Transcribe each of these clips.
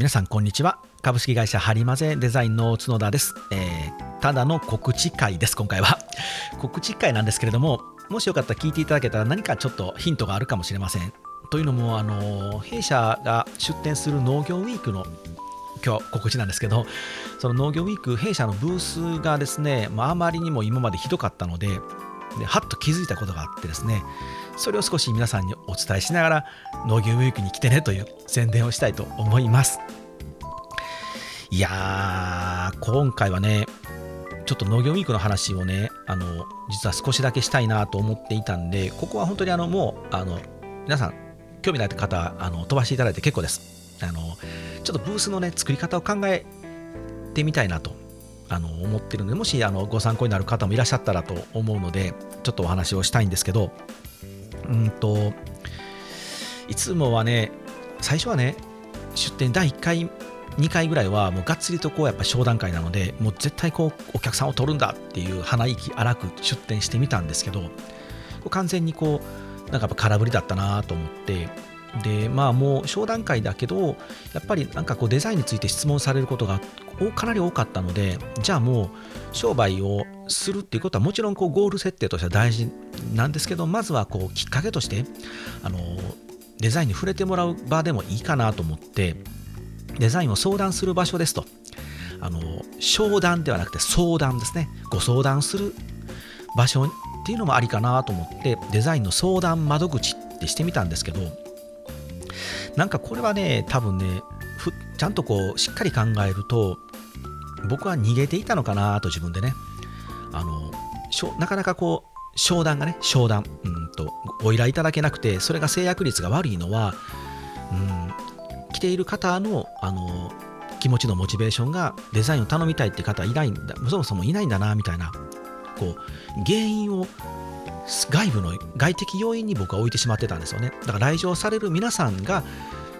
皆さんこんにちは。株式会社ハリマゼデザインの角田です、えー、ただの告知会です今回は。告知会なんですけれどももしよかったら聞いていただけたら何かちょっとヒントがあるかもしれません。というのもあの弊社が出展する農業ウィークの今日告知なんですけどその農業ウィーク弊社のブースがですね、まあ、まりにも今までひどかったのでではっと気づいたことがあってですねそれを少し皆さんにお伝えしながら農業ウィークに来てねという宣伝をしたいと思います。いやー今回はねちょっと農業ウィークの話をねあの実は少しだけしたいなと思っていたんでここは本当にあのもうあの皆さん興味ない方あの飛ばしていただいて結構です。あのちょっとブースのね作り方を考えてみたいなとあの思ってるのでもしあのご参考になる方もいらっしゃったらと思うのでちょっとお話をしたいんですけどうんといつもはね最初はね出店第1回2回ぐらいはもうがっつりとこうやっぱ商談会なのでもう絶対こうお客さんを取るんだっていう鼻息荒く出店してみたんですけど完全にこうなんかやっぱ空振りだったなと思ってでまあもう商談会だけどやっぱりなんかこうデザインについて質問されることがかなり多かったのでじゃあもう商売をするっていうことはもちろんこうゴール設定としては大事なんですけどまずはこうきっかけとしてあのデザインに触れてもらう場でもいいかなと思ってデザインを相談する場所ですと。あの商談ではなくて相談ですね。ご相談する場所っていうのもありかなと思ってデザインの相談窓口ってしてみたんですけどなんかこれはね多分ねちゃんとこうしっかり考えると僕は逃げていたのかなと自分でね。あのなかなかこう商談がね商談うんとご依頼いただけなくてそれが制約率が悪いのはうん来ている方のあの気持ちのモチベーションがデザインを頼みたいって方いないんだそもそもいないんだなみたいなこう原因を外部の外的要因に僕は置いてしまってたんですよね。だから来場される皆さんが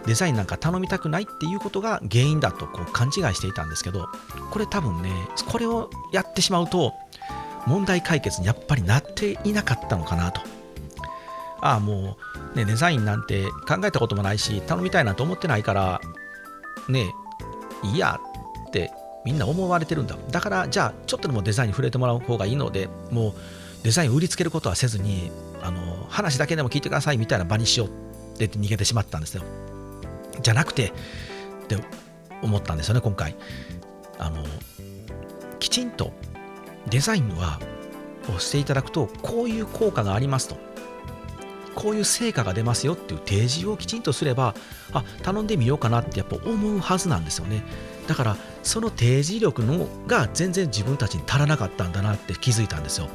デザインなんか頼みたくないっていうことが原因だとこう勘違いしていたんですけどこれ多分ねこれをやってしまうと問題解決にやっぱりなっていなかったのかなと。ああもう、ね、デザインなんて考えたこともないし頼みたいなと思ってないからねいいやってみんな思われてるんだ。だからじゃあちょっとでもデザインに触れてもらう方がいいのでもうデザインを売りつけることはせずにあの話だけでも聞いてくださいみたいな場にしようって逃げてしまったんですよ。じゃなくてって思ったんですよね今回。あのきちんとデザインはをしていただくとこういう効果がありますと。こういう成果が出ますよっていう提示をきちんとすればあ頼んでみようかなってやっぱ思うはずなんですよね。だからその提示力のが全然自分たちに足らなかったんだなって気づいたんですよ。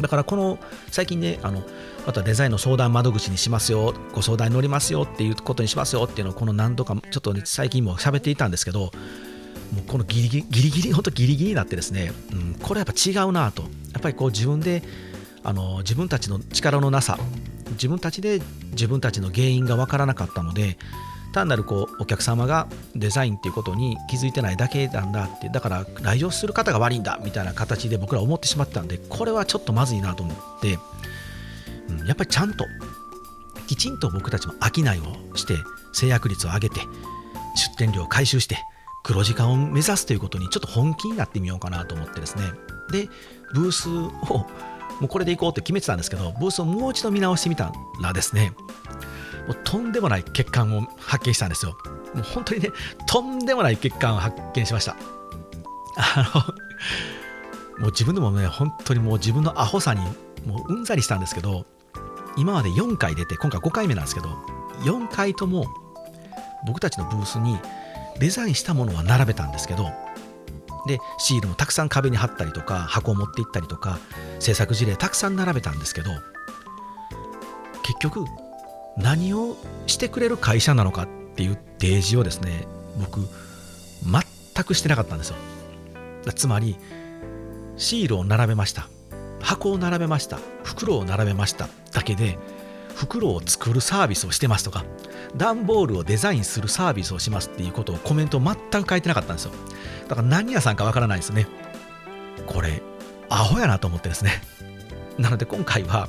だからこの最近ねあのまたデザインの相談窓口にしますよご相談に乗りますよっていうことにしますよっていうのをこの何度かちょっと、ね、最近も喋っていたんですけどもうこのギリギリギリギリ本当ギリギリになってですね、うん、これやっぱ違うなと。やっぱりこう自分であの自分たちの力のなさ自分たちで自分たちの原因が分からなかったので単なるこうお客様がデザインっていうことに気づいてないだけなんだってだから来場する方が悪いんだみたいな形で僕ら思ってしまったんでこれはちょっとまずいなと思って、うん、やっぱりちゃんときちんと僕たちも商いをして制約率を上げて出店料を回収して黒字化を目指すということにちょっと本気になってみようかなと思ってですね。でブースをもうこれでいこうって決めてたんですけどブースをもう一度見直してみたらですねもうとんでもない欠陥を発見したんですよ。もう本当にね、とんでもない欠陥を発見しました。あの、もう自分でもね、本当にもう自分のアホさにもううんざりしたんですけど、今まで4回出て、今回5回目なんですけど、4回とも僕たちのブースにデザインしたものは並べたんですけど、で、シールもたくさん壁に貼ったりとか、箱を持って行ったりとか、制作事例たくさん並べたんですけど、結局、何をしてくれる会社なのかっていう提示をですね僕全くしてなかったんですよ。つまりシールを並べました。箱を並べました。袋を並べました。だけで袋を作るサービスをしてますとか段ボールをデザインするサービスをしますっていうことをコメントを全く書いてなかったんですよ。だから何屋さんかわからないですね。これアホやなと思ってですね。なので今回は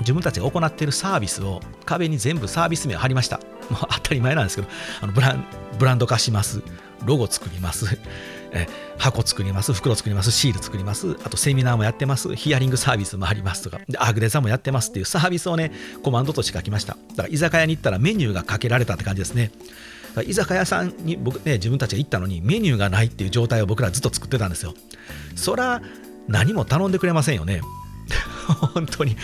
自分たちが行っているサービスを壁に全部サービス名を貼りました もう当たり前なんですけどあのブランブランド化しますロゴ作ります え箱作ります、袋作ります、シール作ります、あとセミナーもやってます、ヒアリングサービスもありますとか、でアグレザもやってますっていうサービスをね、コマンドとして書きました。だから居酒屋に行ったらメニューがかけられたって感じですね。居酒屋さんに僕、ね、自分たちが行ったのにメニューがないっていう状態を僕らずっと作ってたんですよ。そら何も頼んでくれませんよね。本当に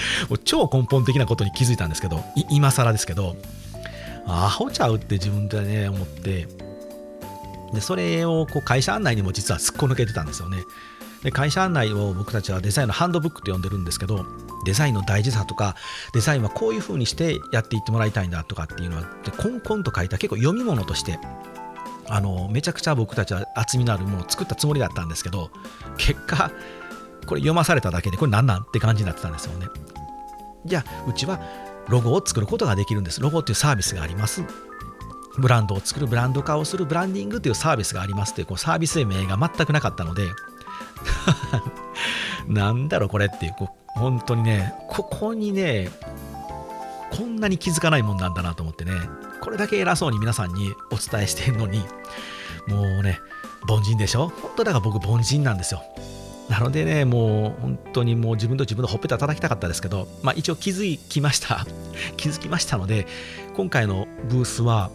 超根本的なことに気づいたんですけど、今更ですけど、アホちゃうって自分でね思って、でそれをこう会社案内にも実はすっこ抜けてたんですよね。で会社案内を僕たちはデザインのハンドブックと呼んでるんですけどデザインの大事さとかデザインはこういう風にしてやっていってもらいたいんだとかっていうのはでコンコンと書いた結構読み物としてあのめちゃくちゃ僕たちは厚みのあるものを作ったつもりだったんですけど結果これ読まされただけでこれ何なんって感じになってたんですよね。じゃあうちはロゴを作ることができるんです。ロゴっていうサービスがあります。ブランドを作るブランド化をするブランディングというサービスがありますというこうサービス名が全くなかったので。なんだろうこれっていうこう本当にねここにねこんなに気づかないもんなんだなと思ってね。これだけ偉そうに皆さんにお伝えしてるのにもうね凡人でしょ？本当だから僕凡人なんですよ。なのでね、もう本当にもう自分と自分のほっぺた叩きたかったですけど、まあ一応気づきました。気づきましたので、今回のブースは、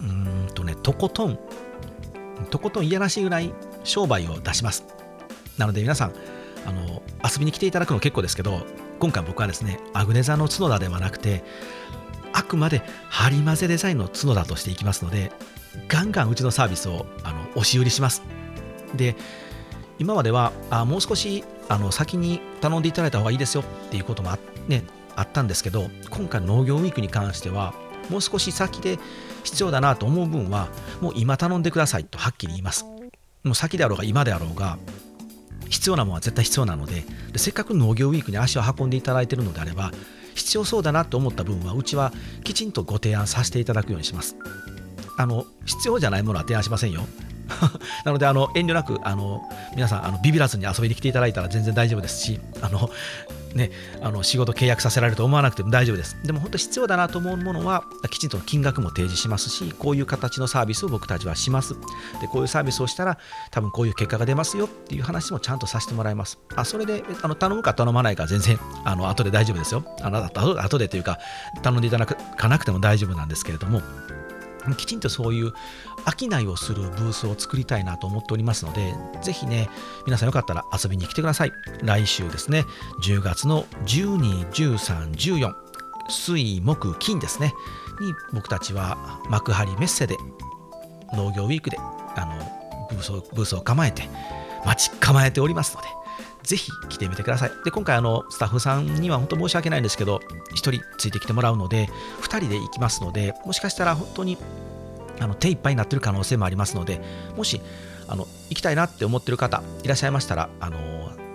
うんとね、とことん、とことんいやらしいぐらい商売を出します。なので皆さん、あの遊びに来ていただくの結構ですけど、今回僕はですね、アグネザの角田ではなくて、あくまでハリマゼデザインの角田としていきますので、ガンガンうちのサービスをあの押し売りします。で、今まではあもう少しあの先に頼んでいただいた方がいいですよっていうこともあ,、ね、あったんですけど、今回農業ウィークに関しては、もう少し先で必要だなと思う分は、もう今頼んでくださいとはっきり言います。もう先であろうが今であろうが、必要なものは絶対必要なのでで、せっかく農業ウィークに足を運んでいただいているのであれば、必要そうだなと思った分は、うちはきちんとご提案させていただくようにします。あの必要じゃないものは提案しませんよ。なのであの遠慮なくあの皆さんあのビビらずに遊びに来ていただいたら全然大丈夫ですしあの、ね、あの仕事契約させられると思わなくても大丈夫です。でも本当必要だなと思うものはきちんと金額も提示しますしこういう形のサービスを僕たちはします。でこういうサービスをしたら多分こういう結果が出ますよっていう話もちゃんとさせてもらいます。あそれであの頼むか頼まないか全然あの後で大丈夫ですよ。あの後後でというか頼んでいただかなくても大丈夫なんですけれども。きちんとそういう商いをするブースを作りたいなと思っておりますので、ぜひね、皆さんよかったら遊びに来てください。来週ですね、10月の12、13、14、水、木、金ですね、に僕たちは幕張メッセで農業ウィークであのブースをブースを構えて、待ち構えておりますので、ぜひ来てみてください。で、今回あの、スタッフさんには本当申し訳ないんですけど、1人ついてきてもらうので、2人で行きますので、もしかしたら本当にあの手いっぱいになってる可能性もありますので、もしあの行きたいなって思ってる方いらっしゃいましたら、あの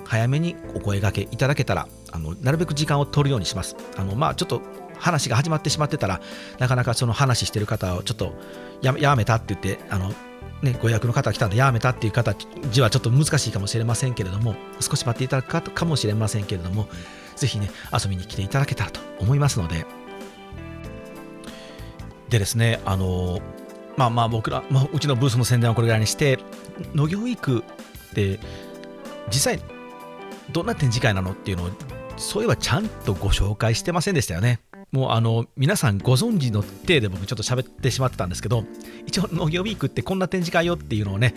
早めにお声がけいただけたら、あのなるべく時間を取るようにします。あのまあ、ちょっと話が始まってしまってたら、なかなかその話してる方をちょっとややめたって言って、あのね、ご予約の方が来たんでやめたっていう方字はちょっと難しいかもしれませんけれども少し待っていただくかかもしれませんけれどもぜひね遊びに来ていただけたらと思いますので。でですねあのまあまあ僕ら、まあ、うちのブースの宣伝はこれぐらいにして農業ウィークって実際どんな展示会なのっていうのをそういえばちゃんとご紹介してませんでしたよね。もうあの皆さんご存知の体で僕ちょっと喋ってしまってたんですけど一応農業ウィークってこんな展示会よっていうのをね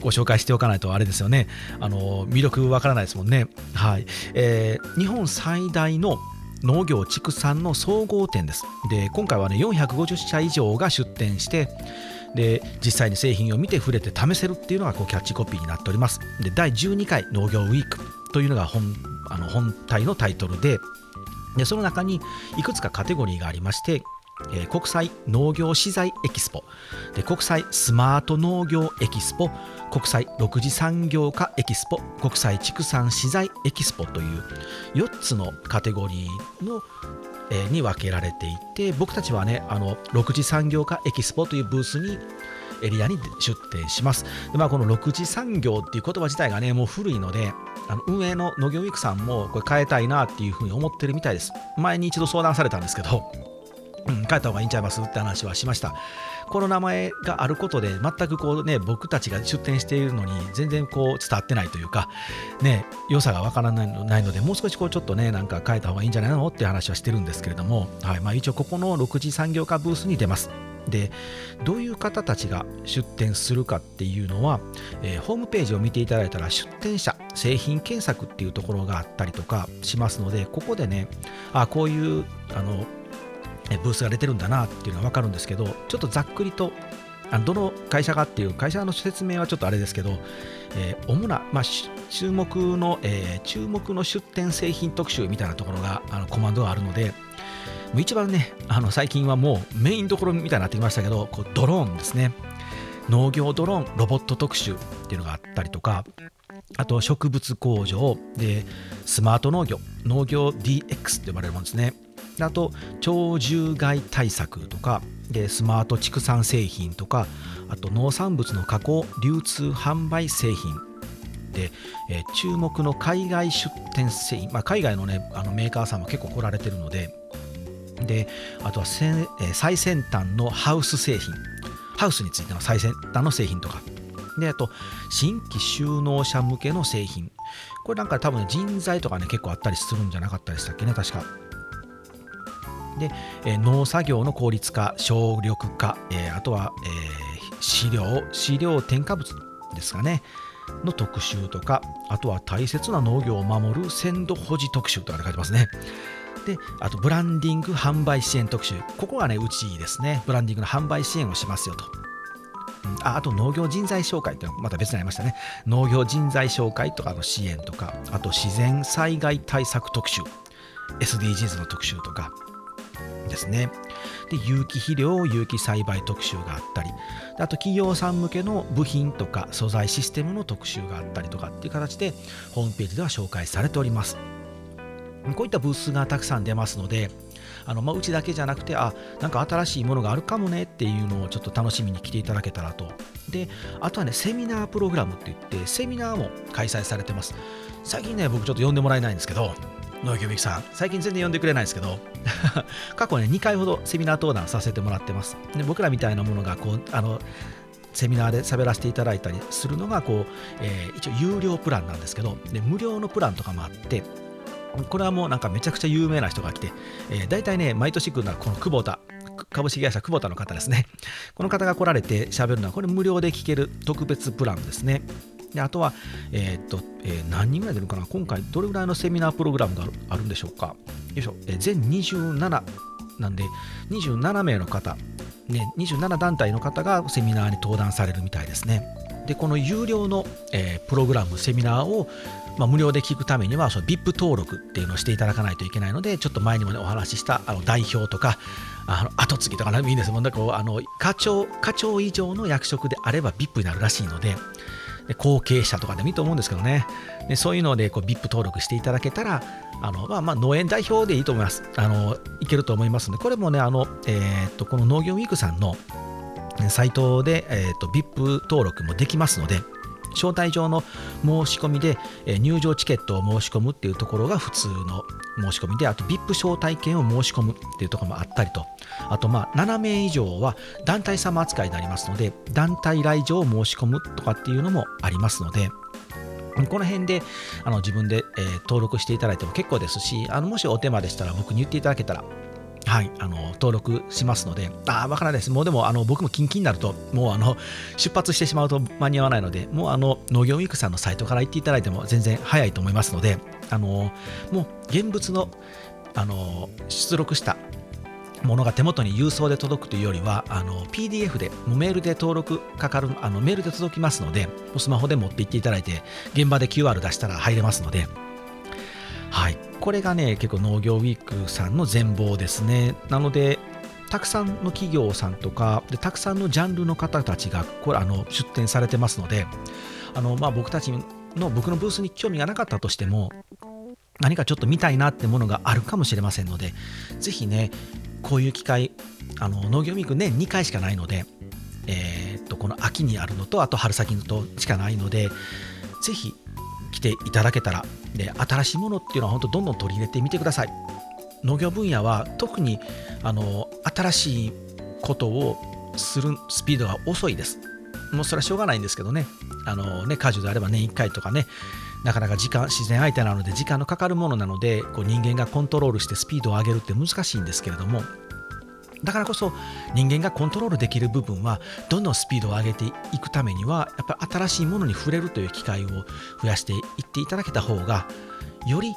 ご紹介しておかないとあれですよね。あの魅力わからないですもんね。はい、えー、日本最大の農業畜産の総合展です。で今回はね450社以上が出展してで実際に製品を見て触れて試せるっていうのがこうキャッチコピーになっております。で第12回農業ウィークというのが本あの本体のタイトルででその中にいくつかカテゴリーがありましてえー、国際農業資材エキスポ。で国際スマート農業エキスポ国際6次産業化エキスポ国際畜産資材エキスポという4つのカテゴリーの、に分けられていて僕たちはねあの6次産業化エキスポというブースにエリアに出店します。でまあ、この6次産業っていう言葉自体がねもう古いのであの運営の農業ウィークさんもこれ変えたいなっていうふうに思ってるみたいです前に一度相談されたんですけどうん、変えた方がいいんちゃいますって話はしました。この名前があることで全くこうね僕たちが出店しているのに全然こう伝わってないというかね良さがわからないのでもう少しこうちょっとねなんか変えた方がいいんじゃないのって話はしてるんですけれども、はいまあ、一応ここの6次産業化ブースに出ます。でどういう方たちが出店するかっていうのは、えー、ホームページを見ていただいたら出店者製品検索っていうところがあったりとかしますのでここでねあこういうあのブースが出てるんだなっていうのは分かるんですけどちょっとざっくりとあのどの会社かっていう会社の説明はちょっとあれですけど、えー、主な、まあ、注目の、えー、注目の出店製品特集みたいなところがあのコマンドがあるので一番ねあの最近はもうメインどころみたいになってきましたけどこうドローンですね。農業ドローンロボット特集っていうのがあったりとかあと植物工場でスマート農業農業 DX って呼ばれるものですね。あと鳥獣害対策とかでスマート畜産製品とかあと農産物の加工流通販売製品。で、えー、注目の海外出店製品、まあ、海外の,、ね、あのメーカーさんも結構来られてるのでであとは、最先端のハウス製品。ハウスについての最先端の製品とか。であと新規就農者向けの製品。これなんか多分人材とかね結構あったりするんじゃなかったでしたっけね確か。で、え、農作業の効率化省力化、えー、あとは、えー、飼料飼料添加物ですかね。の特集とかあとは大切な農業を守る鮮度保持特集とか書いてますね。であとブランディング販売支援特集。ここがねうちですね。ブランディングの販売支援をしますよと。ん。ああと農業人材紹介ってまた別にありましたね。農業人材紹介とかの支援とかあと自然災害対策特集。SDGs の特集とかですね。で有機肥料有機栽培特集があったり。あと企業さん向けの部品とか素材システムの特集があったりとかっていう形でホームページでは紹介されております。こういったブースがたくさん出ますのであのまあ、うちだけじゃなくてあなんか新しいものがあるかもねっていうのをちょっと楽しみに来ていただけたらと。であとはねセミナープログラムって言ってセミナーも開催されてます。最近ね僕ちょっと呼んでもらえないんですけど農業ミキさん最近全然呼んでくれないですけど 過去ね2回ほどセミナー登壇させてもらってます。で僕らみたいなものがこうあのセミナーで喋らせていただいたりするのがこう、えー、一応有料プランなんですけどで無料のプランとかもあってこれはもうなんかめちゃくちゃ有名な人が来て、えー、大体ね、毎年来るのはこの久保田、株式会社久保田の方ですね。この方が来られて喋るのは、これ無料で聞ける特別プランですね。であとは、えー、っと、えー、何人ぐらい出るかな？今回どれぐらいのセミナープログラムがあるんでしょうか？よいしょ、えー、全27なんで、27名の方、ね、27団体の方がセミナーに登壇されるみたいですね。で、この有料の、えー、プログラム、セミナーをまあ、無料で聞くためにはその VIP 登録っていうのをしていただかないといけないのでちょっと前にも、ね、お話ししたあの代表とかあの後継ぎとか何でもいいんですもんねこうあの課長課長以上の役職であれば VIP になるらしいのでで後継者とかでもいいと思うんですけどね。でそういうのでこう VIP 登録していただけたらあの、まあ、まあ農園代表でいいと思います。あのいけると思いますのでこれもねあの、えー、っとこの農業ウィークさんのサイトで、えー、っと VIP 登録もできますので招待状の申し込みでえ入場チケットを申し込むっていうところが普通の申し込みであと VIP 招待券を申し込むっていうところもあったりと。あとまあ7名以上は団体様扱いになりますので団体来場を申し込むとかっていうのもありますのでこの辺であの自分で、えー、登録していただいても結構ですしあのもしお手間でしたら僕に言っていただけたらはい、あの登録しますので、あわからないです。もうでもあの僕も近々になると、もうあの出発してしまうと間に合わないので、もうあの農業ウィークさんのサイトから行っていただいても全然早いと思いますので、あのもう現物のあの出力したものが手元に郵送で届くというよりは PDF でもメールで登録かかるあのメールで届きますのでスマホで持って行っていただいて現場で QR 出したら入れますのではい。これがね結構農業ウィークさんの全貌ですね。なのでたくさんの企業さんとかでたくさんのジャンルの方たちがこれあの出展されてますのであの、まあ、僕たちの僕のブースに興味がなかったとしても何かちょっと見たいなってものがあるかもしれませんのでぜひねこういう機会あの農業ウィーク年2回しかないので、えー、っとこの秋にあるのとあと春先のとしかないのでぜひ来ていただけたら。で新しいものっていうのは本当どんどん取り入れてみてください。農業分野は特にあの新しいことをするスピードが遅いです。もうそれはしょうがないんですけどね。あのね果樹であれば年1回とかね。なかなか時間自然相手なので時間のかかるものなのでこう人間がコントロールしてスピードを上げるって難しいんですけれども。だからこそ人間がコントロールできる部分はどんどんスピードを上げていくためにはやっぱり新しいものに触れるという機会を増やしていっていただけた方がより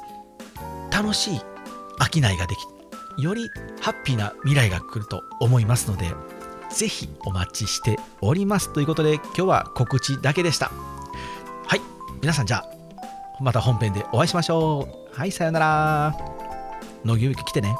楽しい商いができよりハッピーな未来が来ると思いますのでぜひお待ちしておりますということで今日は告知だけでした。はい皆さんじゃあまた本編でお会いしましょう。はいさようなら。農業ウィーク来てね。